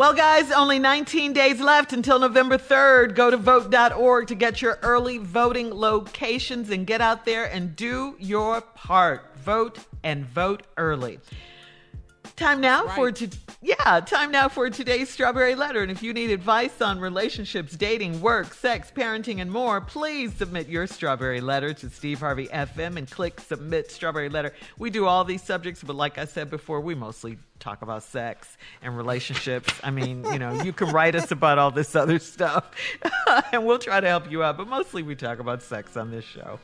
Well, guys, only 19 days left until November 3rd. Go to vote.org to get your early voting locations and get out there and do your part. Vote and vote early. Time now right. for to yeah, time now for today's strawberry letter. And if you need advice on relationships, dating, work, sex, parenting, and more, please submit your strawberry letter to Steve Harvey FM and click submit strawberry letter. We do all these subjects, but like I said before, we mostly talk about sex and relationships. I mean, you know, you can write us about all this other stuff, and we'll try to help you out. But mostly, we talk about sex on this show.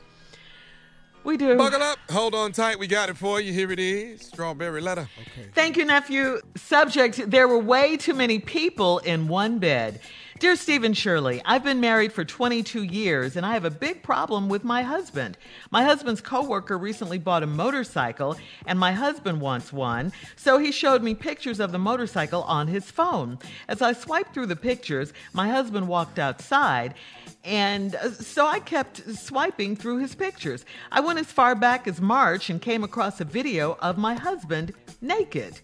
We do. Buckle up. Hold on tight. We got it for you. Here it is. Strawberry letter. Okay. Thank you, nephew. Subject There were way too many people in one bed. Dear Steve and Shirley, I've been married for 22 years and I have a big problem with my husband. My husband's coworker recently bought a motorcycle and my husband wants one, so he showed me pictures of the motorcycle on his phone. As I swiped through the pictures, my husband walked outside and uh, so I kept swiping through his pictures. I went as far back as March and came across a video of my husband naked.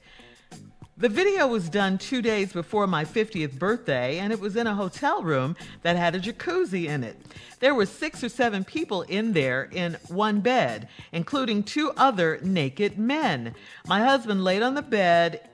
The video was done two days before my 50th birthday, and it was in a hotel room that had a jacuzzi in it. There were six or seven people in there in one bed, including two other naked men. My husband laid on the bed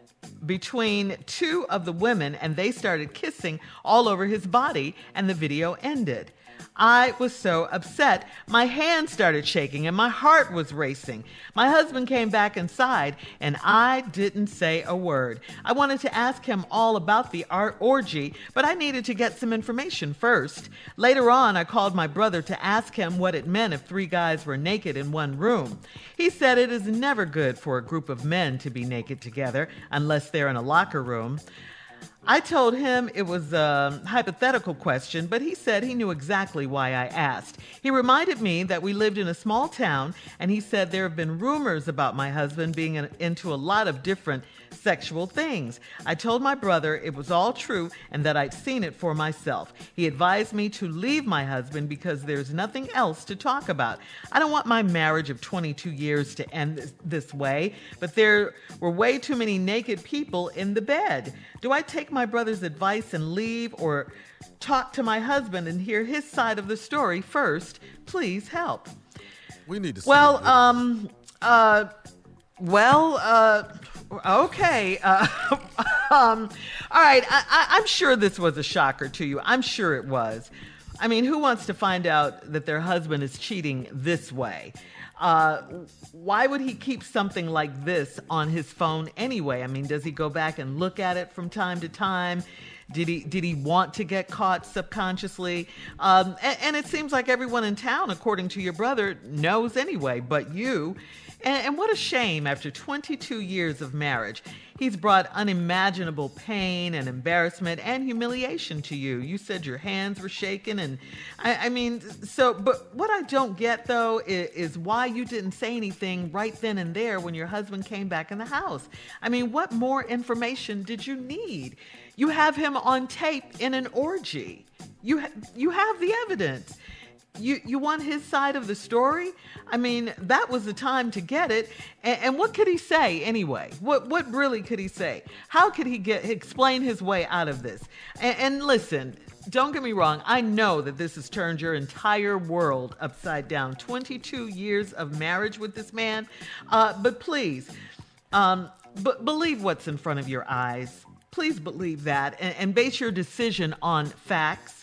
between two of the women, and they started kissing all over his body, and the video ended. I was so upset. My hands started shaking and my heart was racing. My husband came back inside and I didn't say a word. I wanted to ask him all about the art orgy, but I needed to get some information first. Later on, I called my brother to ask him what it meant if three guys were naked in one room. He said it is never good for a group of men to be naked together unless they're in a locker room. I told him it was a hypothetical question, but he said he knew exactly why I asked. He reminded me that we lived in a small town, and he said there have been rumors about my husband being into a lot of different sexual things. I told my brother it was all true and that I'd seen it for myself. He advised me to leave my husband because there's nothing else to talk about. I don't want my marriage of 22 years to end this, this way, but there were way too many naked people in the bed. Do I take my brother's advice and leave or talk to my husband and hear his side of the story first? Please help. We need to. Well, um, uh, well, uh, Okay. Uh, um, all right. i I, am sure this was a shocker to you. I'm sure it was. I mean, who wants to find out that their husband is cheating this way? Uh, why would he keep something like this on his phone anyway? I mean, does he go back and look at it from time to time? Did he did he want to get caught subconsciously? Um, and, and, it seems like everyone in town, according to your brother, knows anyway, but you. And, and what a shame after 22 years of marriage. He's brought unimaginable pain and embarrassment and humiliation to you. You said your hands were shaking, and I, I mean, so, but what I don't get though is, is, why you didn't say anything right then and there when your husband came back in the house. I mean, what more information did you need? You have him on tape in an orgy. You, ha- you have the evidence you you want his side of the story? I mean that was the time to get it. And, and, what could he say anyway? What what really could he say? How could he get explain his way out of this? And, and listen don't get me wrong i know that this has turned your entire world upside down. 22 years of marriage with this man. Uh, but please um, but believe what's in front of your eyes. Please believe that and, and base your decision on facts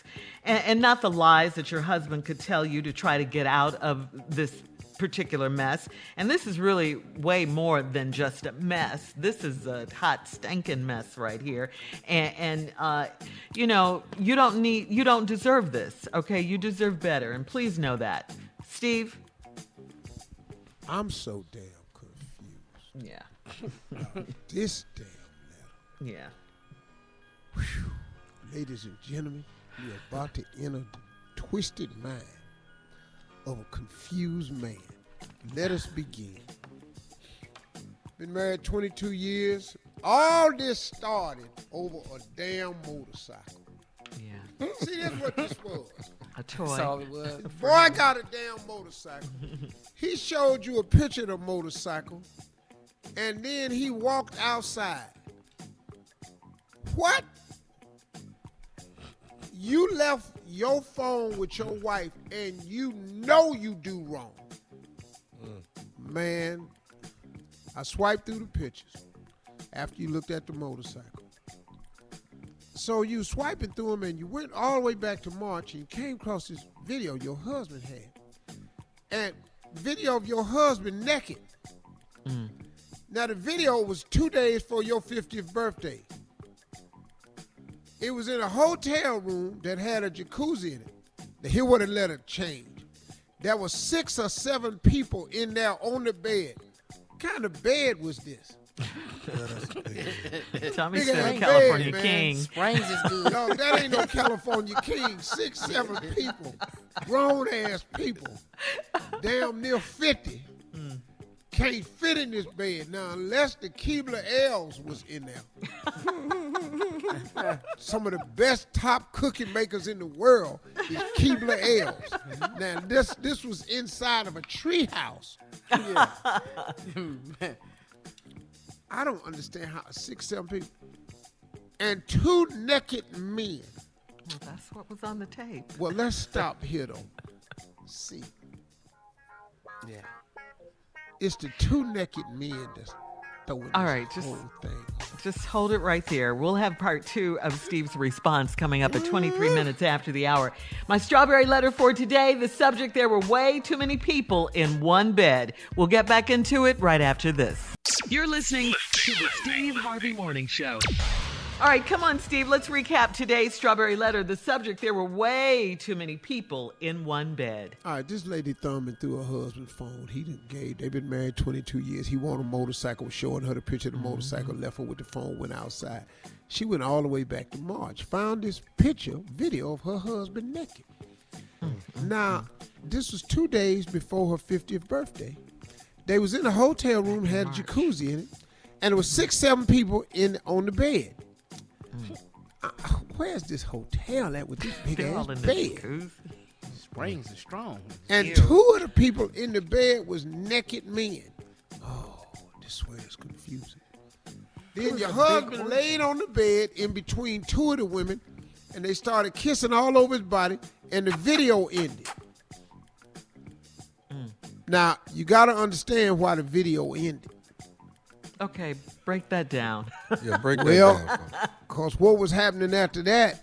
and, and not the lies that your husband could tell you to try to get out of this particular mess. And this is really way more than just a mess. This is a hot, stinking mess right here. And, and uh, you know, you don't need, you don't deserve this. Okay, you deserve better, and please know that. Steve. I'm so damn confused. Yeah. this damn letter. Yeah. Whew. Ladies and gentlemen. You're about to enter the twisted mind of a confused man. Let us begin. Been married 22 years. All this started over a damn motorcycle. Yeah. See, that's what this was. A toy. That's all it was. Boy got a damn motorcycle. he showed you a picture of the motorcycle, and then he walked outside. what? You left your phone with your wife and you know you do wrong. Mm. Man, I swiped through the pictures after you looked at the motorcycle. So you swiping through them and you went all the way back to March and came across this video your husband had. And video of your husband naked. Mm. Now the video was two days for your 50th birthday. It was in a hotel room that had a jacuzzi in it. Now here what the letter changed. There was six or seven people in there on the bed. What kind of bed was this? Tommy said ass California bed. King. Springs is good. No, that ain't no California king. Six, seven people, grown ass people, damn near 50, can't fit in this bed. Now, unless the Keebler elves was in there. Some of the best top cookie makers in the world is Keebler elves. Mm-hmm. Now, this this was inside of a tree house. I don't understand how six, seven people and two naked men. Well, that's what was on the tape. Well, let's stop here though. See, Yeah. It's the two naked men that's throwing All this just- whole thing. Just hold it right there. We'll have part two of Steve's response coming up at 23 minutes after the hour. My strawberry letter for today the subject there were way too many people in one bed. We'll get back into it right after this. You're listening to the Steve Harvey Morning Show. All right, come on, Steve. Let's recap today's strawberry letter. The subject there were way too many people in one bed. All right, this lady thumbing through her husband's phone. He didn't gay. They've been married 22 years. He wanted a motorcycle, showing her the picture of the motorcycle, mm-hmm. left her with the phone, went outside. She went all the way back to March, found this picture, video of her husband naked. Mm-hmm. Now, this was two days before her 50th birthday. They was in a hotel room, had a jacuzzi in it, and there was six, seven people in on the bed. Where's this hotel at with this big They're ass all in the bed? jacuzzi. Springs is strong. And Ew. two of the people in the bed was naked men. Oh, this way is confusing. Then your husband laid on the bed in between two of the women, and they started kissing all over his body, and the video ended. Mm. Now you got to understand why the video ended. Okay, break that down. Yeah, break that Well, down. Cause what was happening after that,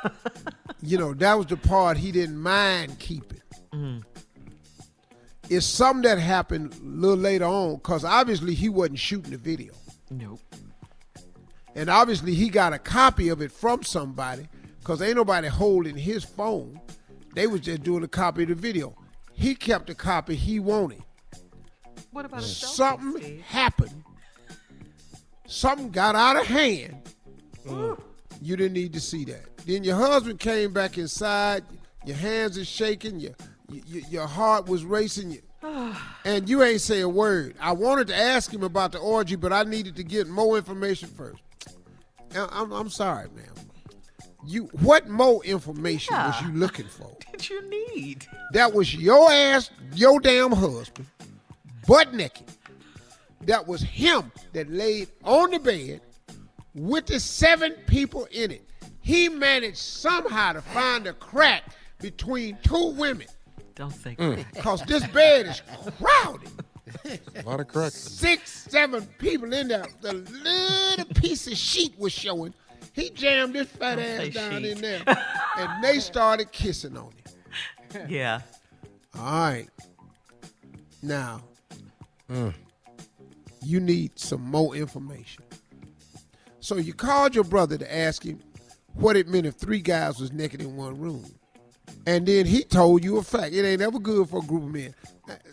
you know, that was the part he didn't mind keeping. Mm. It's something that happened a little later on, cause obviously he wasn't shooting the video, nope. and obviously he got a copy of it from somebody, cause ain't nobody holding his phone. They was just doing a copy of the video. He kept the copy he wanted. What about a selfie, Something Steve? happened. Something got out of hand. Mm. You didn't need to see that. Then your husband came back inside. Your hands are shaking. Your your, your heart was racing. You, and you ain't say a word. I wanted to ask him about the orgy, but I needed to get more information first. I'm, I'm sorry, ma'am. You what more information was you looking for? Did you need? That was your ass, your damn husband, butt naked. That was him that laid on the bed with the seven people in it. He managed somehow to find a crack between two women Don't say Mm. because this bed is crowded. A lot of cracks. Six, seven people in there. The little piece of sheet was showing. He jammed his fat Don't ass down sheet. in there, and they started kissing on him. Yeah. All right. Now, you need some more information. So you called your brother to ask him what it meant if three guys was naked in one room. And then he told you a fact. It ain't ever good for a group of men.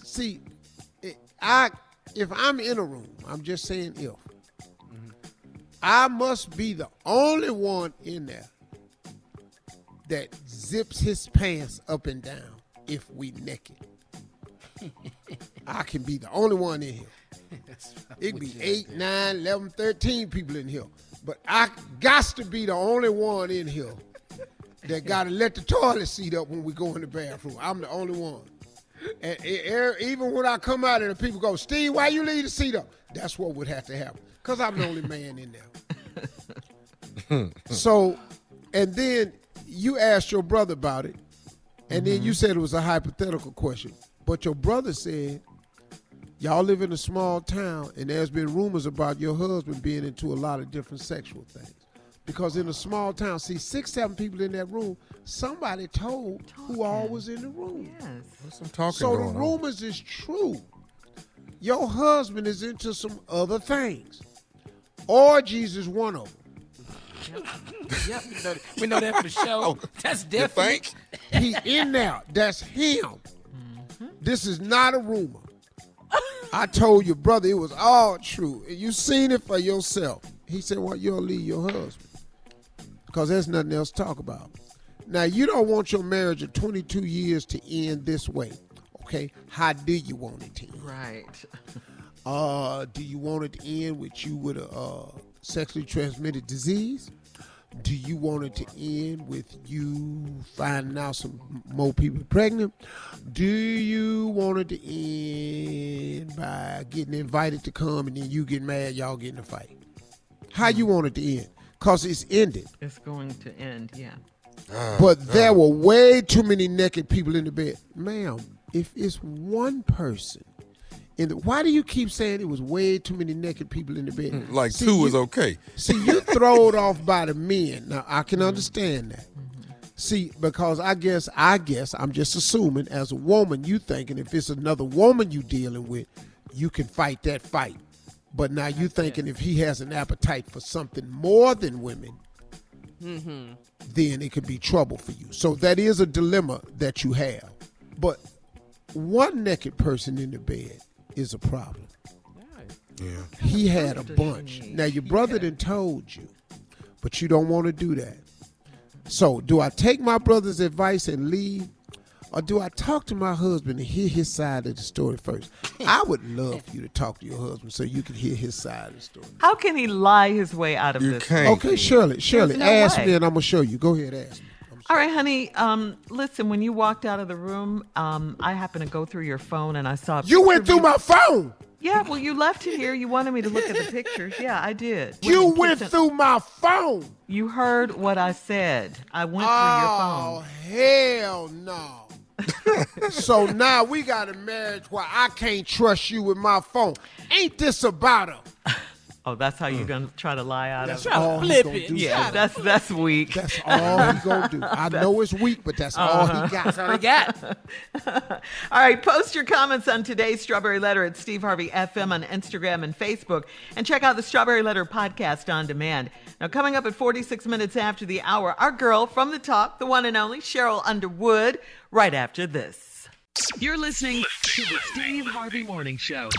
See, I if I'm in a room, I'm just saying if. I must be the only one in there that zips his pants up and down if we naked. I can be the only one in here. It be 8, 9, 11, 13 people in here. But I got to be the only one in here that got to let the toilet seat up when we go in the bathroom. I'm the only one. And even when I come out and the people go, Steve, why you leave the seat up? That's what would have to happen. Because I'm the only man in there. so, and then you asked your brother about it, and then you said it was a hypothetical question. But your brother said, y'all live in a small town, and there's been rumors about your husband being into a lot of different sexual things. Because in a small town, see, six, seven people in that room, somebody told who all was in the room. Yes. There's some talking So the going on. rumors is true. Your husband is into some other things. Orgies is one of them. Yep, we know, we know that for sure. Oh, That's You definitely. think? He in there. That's him. Mm-hmm. This is not a rumor. I told your brother it was all true. And You seen it for yourself. He said, "Well, you'll leave your husband because there's nothing else to talk about." Now you don't want your marriage of 22 years to end this way. Okay, how do you want it to end? Right. Uh, do you want it to end with you with a uh, sexually transmitted disease? Do you want it to end with you finding out some more people pregnant? Do you want it to end by getting invited to come and then you get mad, y'all get in a fight? How you want it to end? Cause it's ended. It's going to end. Yeah. Ah, but there ah. were way too many naked people in the bed. Ma'am, if it's one person in the why do you keep saying it was way too many naked people in the bed? Mm, like See, two you- is okay. See, you throwed off by the men. Now I can mm-hmm. understand that. See, because I guess I guess I'm just assuming as a woman, you thinking if it's another woman you dealing with, you can fight that fight. But now you thinking if he has an appetite for something more than women, mm-hmm. then it could be trouble for you. So that is a dilemma that you have. But one naked person in the bed is a problem. Yeah. He had a bunch. Now your brother Yeah. done told you, but you don't want to do that. So do I take my brother's advice and leave, or do I talk to my husband and hear his side of the story first? I would love for you to talk to your husband so you can hear his side of the story. How can he lie his way out of You this? can't. Okay, Shirley, Shirley, no ask way. me and I'm gonna show you. Go ahead, ask me. All right, honey. Um, listen, when you walked out of the room, um, I happened to go through your phone and I saw. You went through my phone. Yeah, well, you left it here. You wanted me to look at the pictures. Yeah, I did. You went through my phone. You heard what I said. I went through your phone. Oh phone. hell no. so now we got a marriage where I can't trust you with my phone. Ain't this about her? Oh, that's how Mm. you're gonna try to lie out That's of. Try to all he flip gonna it. do. Yeah, that's that's weak. That's all he gonna do. I know it's weak, but that's all he got. That's all I got. All right, post your comments on today's Strawberry Letter at Steve Harvey FM on Instagram and Facebook, and check out the Strawberry Letter podcast on demand. Now, coming up at 46 minutes after the hour, our girl from the top, the one and only Sheryl Underwood, right after this. You're listening to the Steve Harvey Morning Show.